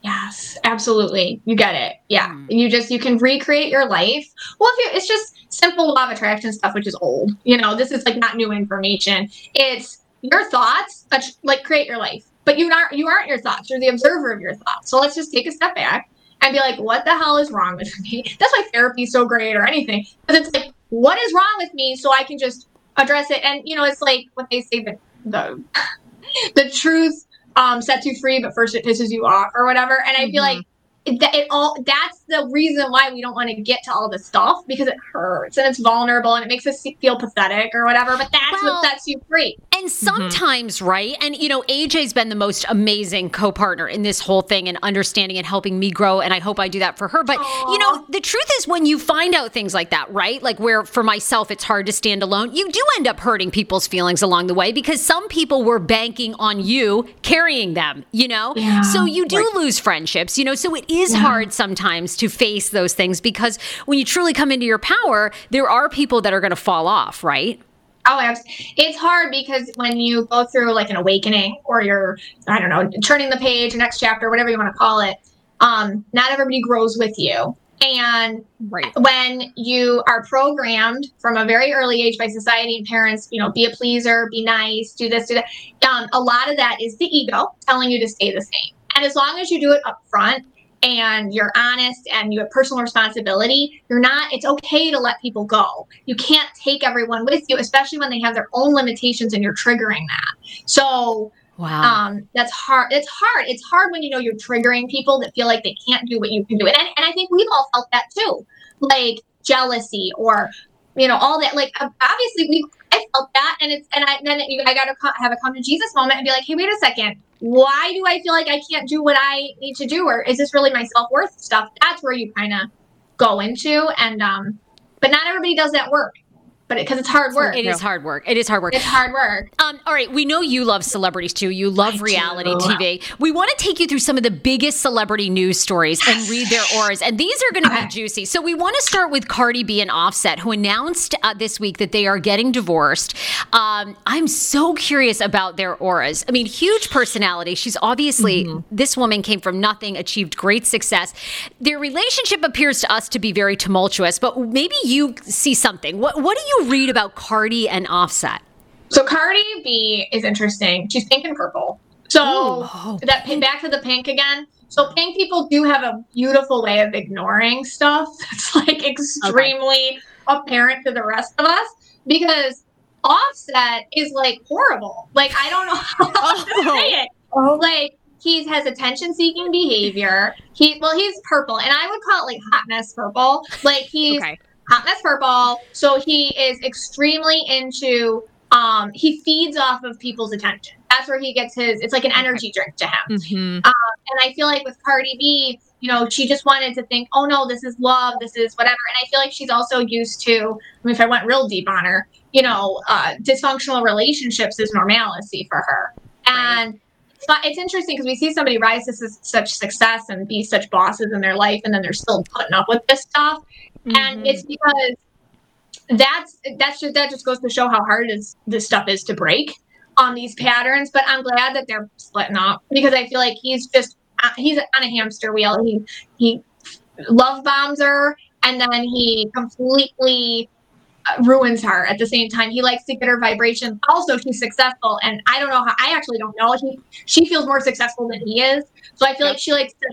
Yes, absolutely. You get it. Yeah. Mm. You just you can recreate your life. Well, if you it's just simple law of attraction stuff, which is old. You know, this is like not new information. It's your thoughts like create your life, but you aren't you aren't your thoughts. You're the observer of your thoughts. So let's just take a step back and be like, what the hell is wrong with [LAUGHS] me? That's why therapy is so great or anything. Because it's like, what is wrong with me? So I can just address it. And you know, it's like what they say the the, [LAUGHS] the truth um sets you free, but first it pisses you off or whatever. And I feel mm-hmm. like it, it all that's the reason why we don't want to get to all this stuff because it hurts and it's vulnerable and it makes us feel pathetic or whatever but that's well, what sets you free and mm-hmm. sometimes mm-hmm. right and you know aj's been the most amazing co-partner in this whole thing and understanding and helping me grow and i hope i do that for her but Aww. you know the truth is when you find out things like that right like where for myself it's hard to stand alone you do end up hurting people's feelings along the way because some people were banking on you carrying them you know yeah. so you do right. lose friendships you know so it is yeah. hard sometimes to face those things because when you truly come into your power, there are people that are going to fall off, right? Oh, it's hard because when you go through like an awakening or you're, I don't know, turning the page, next chapter, whatever you want to call it, um, not everybody grows with you. And right. when you are programmed from a very early age by society and parents, you know, be a pleaser, be nice, do this, do that. Um, a lot of that is the ego telling you to stay the same. And as long as you do it up front and you're honest and you have personal responsibility, you're not, it's okay to let people go. You can't take everyone with you, especially when they have their own limitations and you're triggering that. So, Wow. Um, that's hard. It's hard. It's hard when you know you're triggering people that feel like they can't do what you can do. And, and I think we've all felt that too. Like jealousy or, you know, all that. Like obviously we I felt that, and it's and I then I got to have a come to Jesus moment and be like, hey, wait a second, why do I feel like I can't do what I need to do, or is this really my self worth stuff? That's where you kind of go into, and um, but not everybody does that work but because it, it's hard work. It is hard work. It is hard work. It's hard work. Um, all right, we know you love celebrities too. You love I reality do. TV. We want to take you through some of the biggest celebrity news stories and read their auras, and these are going to okay. be juicy. So we want to start with Cardi B and Offset, who announced uh, this week that they are getting divorced. Um, I'm so curious about their auras. I mean, huge personality. She's obviously mm-hmm. this woman came from nothing, achieved great success. Their relationship appears to us to be very tumultuous, but maybe you see something. What What do you read about Cardi and Offset? So Cardi B is interesting. She's pink and purple. So Ooh. Oh, that back to the pink again. So pink people do have a beautiful way of ignoring stuff [LAUGHS] that's like extremely okay. apparent to the rest of us because Offset is like horrible. Like I don't know how [LAUGHS] oh. to say oh. it. Oh. Like he has attention seeking behavior. He well, he's purple, and I would call it like hot mess purple. Like he's okay hot mess purple. So he is extremely into um he feeds off of people's attention. That's where he gets his it's like an energy drink to him. Mm-hmm. Um, and I feel like with Cardi B, you know, she just wanted to think, oh no, this is love, this is whatever. And I feel like she's also used to, I mean, if I went real deep on her, you know, uh, dysfunctional relationships is normalcy for her. And right. it's, it's interesting because we see somebody rise to such success and be such bosses in their life, and then they're still putting up with this stuff. Mm-hmm. And it's because that's that's just that just goes to show how hard is, this stuff is to break on these patterns. But I'm glad that they're splitting up because I feel like he's just uh, he's on a hamster wheel. He he love bombs her, and then he completely uh, ruins her at the same time. He likes to get her vibration. Also, she's successful, and I don't know how. I actually don't know. He she feels more successful than he is, so I feel like she likes to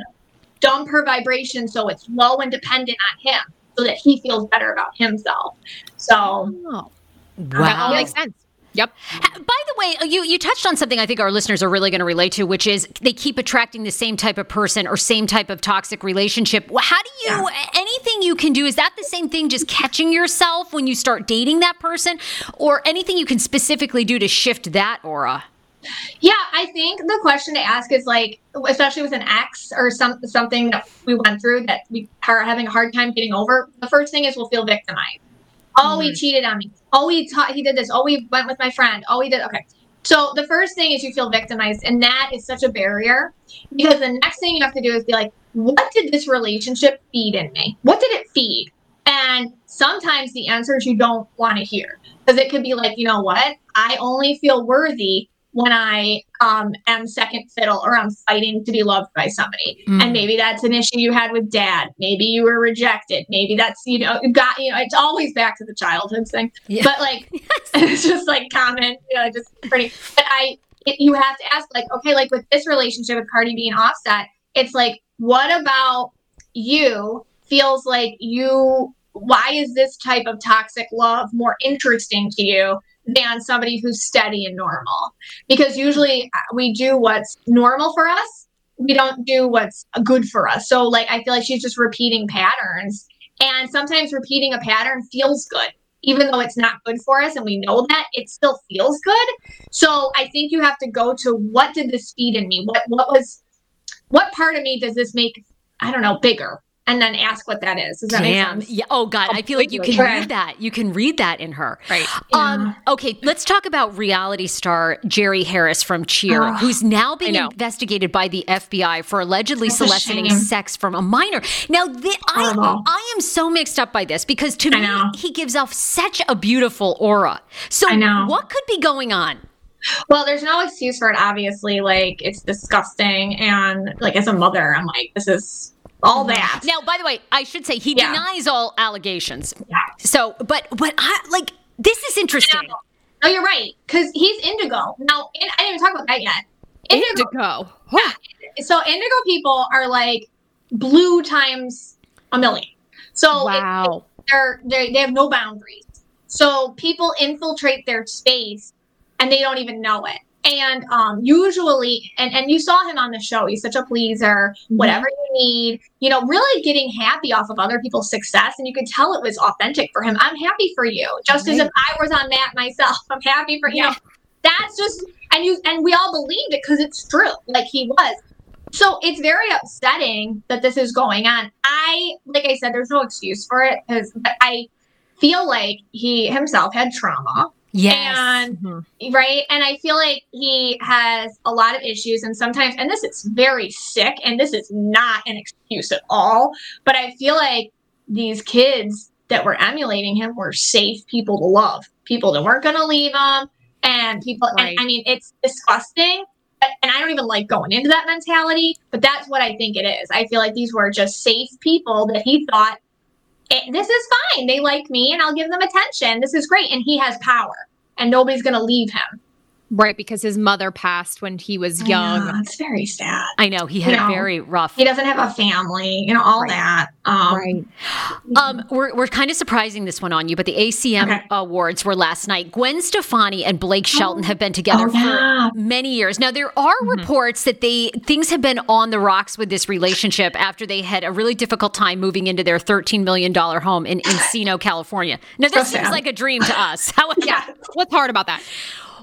dump her vibration so it's low and dependent on him so that he feels better about himself. So, oh, wow. makes sense. Yep. By the way, uh, you you touched on something I think our listeners are really going to relate to, which is they keep attracting the same type of person or same type of toxic relationship. How do you yeah. anything you can do? Is that the same thing? Just catching yourself when you start dating that person, or anything you can specifically do to shift that aura? Yeah, I think the question to ask is like, especially with an ex or some something that we went through that we are having a hard time getting over. The first thing is we'll feel victimized. Oh, mm-hmm. he cheated on me. Oh, he taught he did this. Oh, we went with my friend. Oh, he did. Okay. So the first thing is you feel victimized, and that is such a barrier because the next thing you have to do is be like, what did this relationship feed in me? What did it feed? And sometimes the answers you don't want to hear because it could be like, you know what? I only feel worthy when I um, am second fiddle or I'm fighting to be loved by somebody. Mm. And maybe that's an issue you had with dad. Maybe you were rejected. Maybe that's, you know, got, you know, it's always back to the childhood thing. Yeah. But like, [LAUGHS] [LAUGHS] it's just like common, you know, just pretty. But I, it, you have to ask, like, okay, like with this relationship with Cardi B and Offset, it's like, what about you feels like you, why is this type of toxic love more interesting to you than somebody who's steady and normal? Because usually uh, we do what's normal for us, we don't do what's good for us. So, like, I feel like she's just repeating patterns. And sometimes repeating a pattern feels good even though it's not good for us and we know that it still feels good so i think you have to go to what did this feed in me what what was what part of me does this make i don't know bigger and then ask what that is does that Damn. make sense Yeah. Oh God. I feel like you can read that. You can read that in her. Right. Um, okay, let's talk about reality star Jerry Harris from Cheer, Oh, who's now being investigated by the FBI for allegedly That's soliciting sex from a minor. Now, th- I. I am so mixed up by this because to I me, know. he gives off such a beautiful aura. So, what could be going on? well there's no excuse for it obviously like it's disgusting and like as a mother i'm like this is all mm-hmm. that Now, by the way, I should say he Yeah. denies all allegations. Yeah. So, but but I like this is interesting. no you're right because he's indigo now in, i didn't even talk about that yet indigo Indigo. so indigo people are like blue times a million so it- Wow. they're, they they have no boundaries. So people infiltrate their space and they don't even know it. And um, usually, and, and you saw him on the show, he's such a pleaser, whatever you need, you know, really getting happy off of other people's success. And you could tell it was authentic for him. I'm happy for you, just as if I was on that myself. [LAUGHS] I'm happy for you. know, That's just, and you, and we all believed it because it's true, like he was. So it's very upsetting that this is going on. I, like I said, there's no excuse for it because I feel like he himself had trauma. Yes. And Mhm. right. And I feel like he has a lot of issues and sometimes, and this is very sick and this is not an excuse at all. But I feel like these kids that were emulating him were safe people to love, people that weren't going to leave him. And people, Right. and I mean, it's disgusting. but- And I don't even like going into that mentality, but that's what I think it is. I feel like these were just safe people that he thought "Eh, this is fine. They like me and I'll give them attention. This is great. And he has power and nobody's going to leave him. Right, because his mother passed when he was young. know, it's very sad. I know he had You a very rough He doesn't have a family, you know, all Right. that. Um, Um, we're, we're kind of surprising this one on you, but the ACM Okay. awards were last night. Gwen Stefani and Blake Shelton have been together Oh, yeah. for many years. Now there are reports that they things have been on the rocks with this relationship after they had a really difficult time moving into their $13 million home in Encino, California. Now this So seems sad. like a dream to us. However, [LAUGHS] yeah. What's hard about that?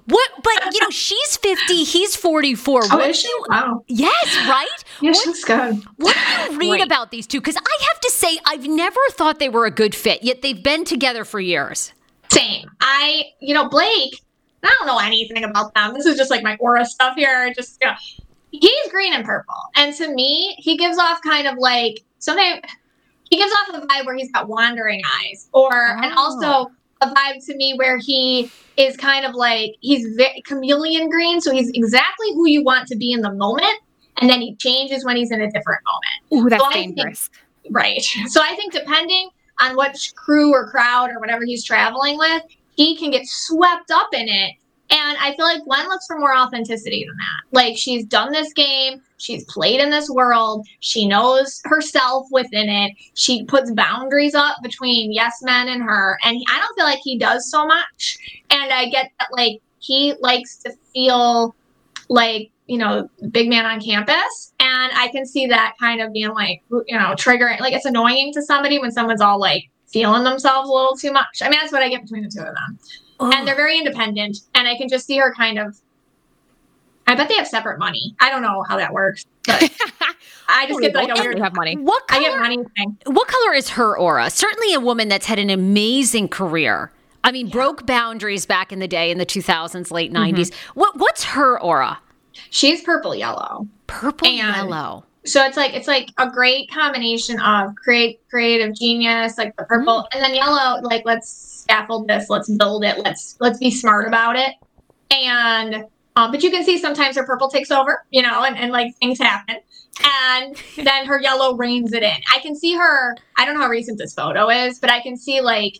What but you know, she's 50, he's 44. Oh, What is she? you- Wow. Yes, right? Yeah, she looks good. What do you read Right. about these two? Because I have to say, I've never thought they were a good fit, yet they've been together for years. Same. I, you know, Blake, I don't know anything about them. This is just like my aura stuff here. Just, you know, he's green and purple. And to me, he gives off kind of like something, he gives off a vibe where he's got wandering eyes, or, and Oh. also a vibe to me where he is kind of like, he's very chameleon green. So he's exactly who you want to be in the moment. And then he changes when he's in a different moment. Ooh, that's So I think- dangerous. Right. So I think depending on which crew or crowd or whatever he's traveling with, he can get swept up in it. And I feel like Gwen looks for more authenticity than that. Like she's done this game, she's played in this world, she knows herself within it. She puts boundaries up between yes men and her. And I don't feel like he does so much. And I get that like he likes to feel like you know big man on campus and i can see that kind of being like you know triggering like it's annoying to somebody when someone's all like feeling themselves a little too much i mean that's what i get between the two of them and they're very independent and i can just see her kind of i bet they have separate money i don't know how that works but [LAUGHS] i just get like a Both weird have money. what i get color, money thing what color is her aura? Certainly a woman that's had an amazing career. I mean, broke boundaries back in the day in the 2000s, late Mm-hmm. 90s. What What's her aura? she's purple yellow Purple And- yellow. So it's like it's like a great combination of create creative genius like the purple and then yellow like let's scaffold this let's build it let's let's be smart about it and Um, but you can see sometimes her purple takes over, you know, and, and like things happen. And [LAUGHS] then her yellow reins it in. I can see her, I don't know how recent this photo is, but I can see like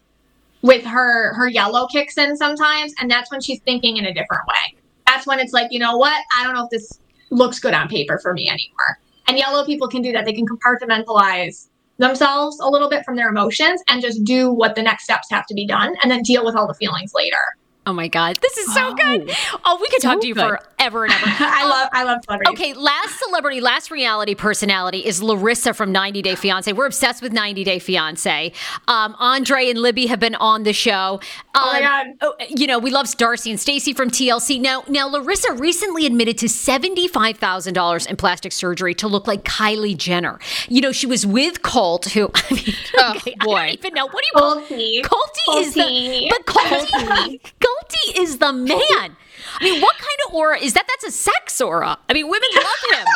with her her yellow kicks in sometimes, and that's when she's thinking in a different way. That's when it's like, you know what? I don't know if this looks good on paper for me anymore. And yellow people can do that. They can compartmentalize themselves a little bit from their emotions and just do what the next steps have to be done and then deal with all the feelings later. Oh my God, this is so good. Oh, we could talk to you good. forever and ever. [LAUGHS] I love I love celebrities. Okay, last celebrity, last reality personality is Larissa from 90 Day Fiance. We're obsessed with 90 Day Fiance. Um, Andre and Libby have been on the show. Um, Oh my God. oh, you know, we love Darcy and Stacy from TLC. Now, now Larissa recently admitted to $75,000 in plastic surgery to look like Kylie Jenner. You know, she was with Colt, who, [LAUGHS] I mean, Oh, okay, I boy. don't even know. What do you call Colty. Colty is the but Colty, Colty is the man. I mean, what kind of aura is that? That's a sex aura. I mean, women love him.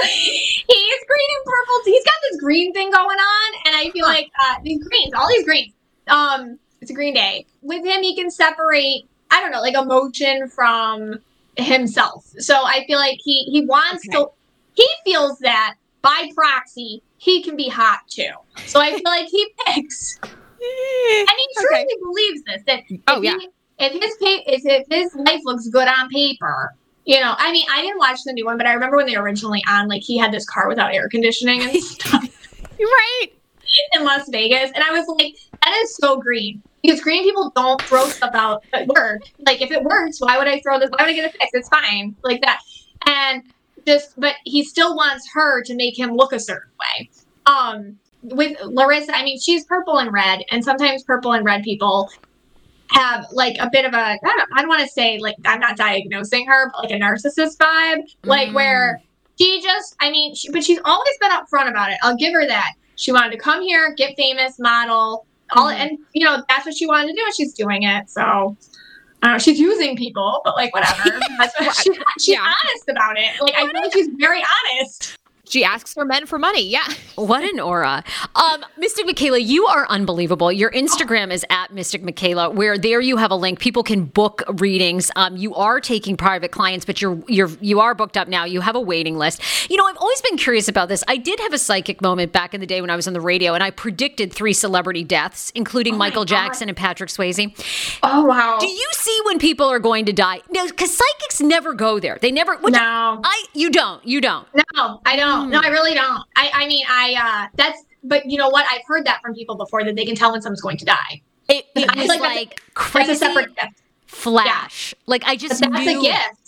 [LAUGHS] He's green and purple. He's got this green thing going on, and I feel like uh, these greens, all these greens. Um, it's a green day. With him, he can separate. I don't know, like emotion from himself. So I feel like he he wants to. He feels that by proxy, he can be hot too. So I feel like he picks, [LAUGHS] and he truly Okay. believes this. That Oh, if yeah. he, if his pa- if if his life looks good on paper, you know, I mean, I didn't watch the new one, but I remember when they were originally on, like he had this car without air conditioning and [LAUGHS] stuff right. [LAUGHS] in Las Vegas, and I was like, that is so green because green people don't throw stuff out at work. Like if it works, why would I throw this? Why would I get it fixed? It's fine, like that. And just, but he still wants her to make him look a certain way. Um, with Larissa, I mean, she's purple and red, and sometimes purple and red people have like a bit of a I don't, I don't want to say like I'm not diagnosing her, but like a narcissist vibe, like Mm. where she just I mean, she, but she's always been upfront about it. I'll give her that. She wanted to come here, get famous, model, all, Mhm. and you know that's what she wanted to do, and she's doing it. So. I don't know, she's using people, but like whatever. [LAUGHS] That's what she, she's Yeah. honest about it. Like I feel like she's very honest. She asks for men for money. Yeah. [LAUGHS] What an aura. Um, Mystic Michaela, you are unbelievable. Your Instagram is at Mystic Michaela, where there you have a link. People can book readings. Um, you are taking private clients, but you're you're you are booked up now. You have a waiting list. You know, I've always been curious about this. I did have a psychic moment back in the day when I was on the radio, and I predicted three celebrity deaths, including Michael Jackson and Patrick Swayze. Oh wow. Do you see when people are going to die? No, because psychics never go there. They never. Which No. I you don't you don't. No, I don't. No, I really don't. I, I mean, I, uh, that's, but you know what? I've heard that from people before that they can tell when someone's going to die. It, it was like like, that's crazy. That's a separate gift. flash. Like I just that's knew. a gift.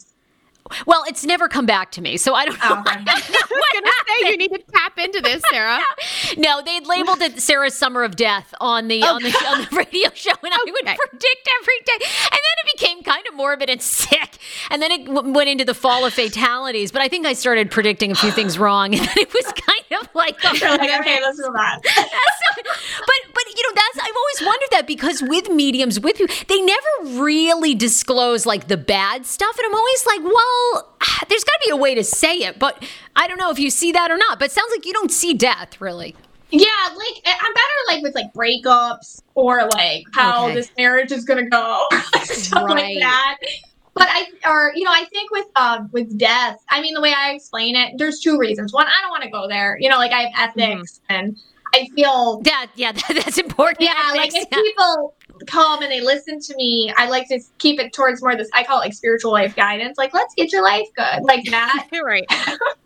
Well, it's never come back to me, so I don't know. Oh, okay. I [LAUGHS] don't know I was gonna say you need to tap into this, Sarah. [LAUGHS] No, they'd labeled it Sarah's Summer of Death on the on the [LAUGHS] on the radio show, and I would predict every day. And then it became kind of morbid and sick, and then it w- went into the fall of fatalities. But I think I started predicting a few [GASPS] things wrong, and it was kind of like, You're like, okay, let's move on. but but you know that's I've always wondered that because with mediums with you they never really disclose like the bad stuff and I'm always like well [SIGHS] there's got to be a way to say it but I don't know if you see that or not but it sounds like you don't see death really Yeah, like I'm better like with like breakups or like how Okay. this marriage is gonna go, [LAUGHS] stuff Right. like that. But I, or you know, I think with um with death, I mean the way I explain it, there's two reasons. One, I don't want to go there. You know, like I have ethics, and I feel that yeah that, [LAUGHS] that's important yeah, I like if people come and they listen to me, I like to keep it towards more this. I call it like spiritual life guidance. Like, let's get your life good, like that. You're [LAUGHS] right.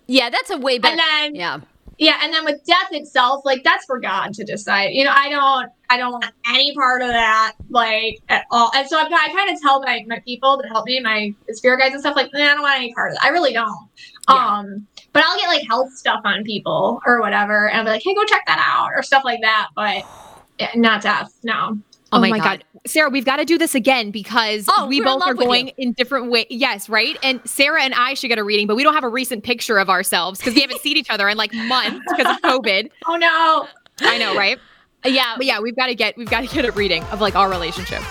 yeah that's a way better and then yeah yeah, and then with death itself, like that's for God to decide. You know, I don't, I don't want any part of that, like at all. And so I, I kind of tell my my people that help me, my spirit guides and stuff, like, nah, I don't want any part of that. I really don't. Yeah. Um, but I'll get like health stuff on people or whatever, and I'll be like, hey, go check that out or stuff like that. But yeah, not death, no. Oh, my, god. Sarah, we've got to do this again because Oh, we both are going you. in different ways. Yes, right? And Sarah and I should get a reading, but we don't have a recent picture of ourselves because we haven't seen each other in like months because of COVID. [LAUGHS] Oh no. I know, right? yeah But yeah, we've got to get we've got to get a reading of like our relationship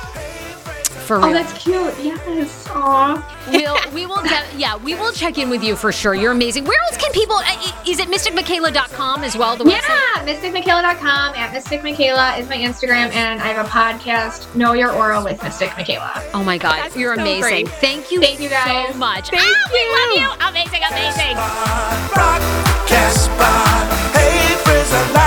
for oh, real. Oh, that's cute. Yes. Aww. We'll we will yeah we will check in with you for sure. You're amazing. Where else can people? Uh, is it mysticmichaela.com as well? The website? yeah, mysticmichaela.com at mysticmichaela is my Instagram, and I have a podcast, Know Your Aura with Mystic Michaela. Oh my God, that's you're so amazing. Great. Thank you. Thank you guys so much. Thank ah, you. We love you. Amazing, amazing. Cast by, rock, cast by, hey,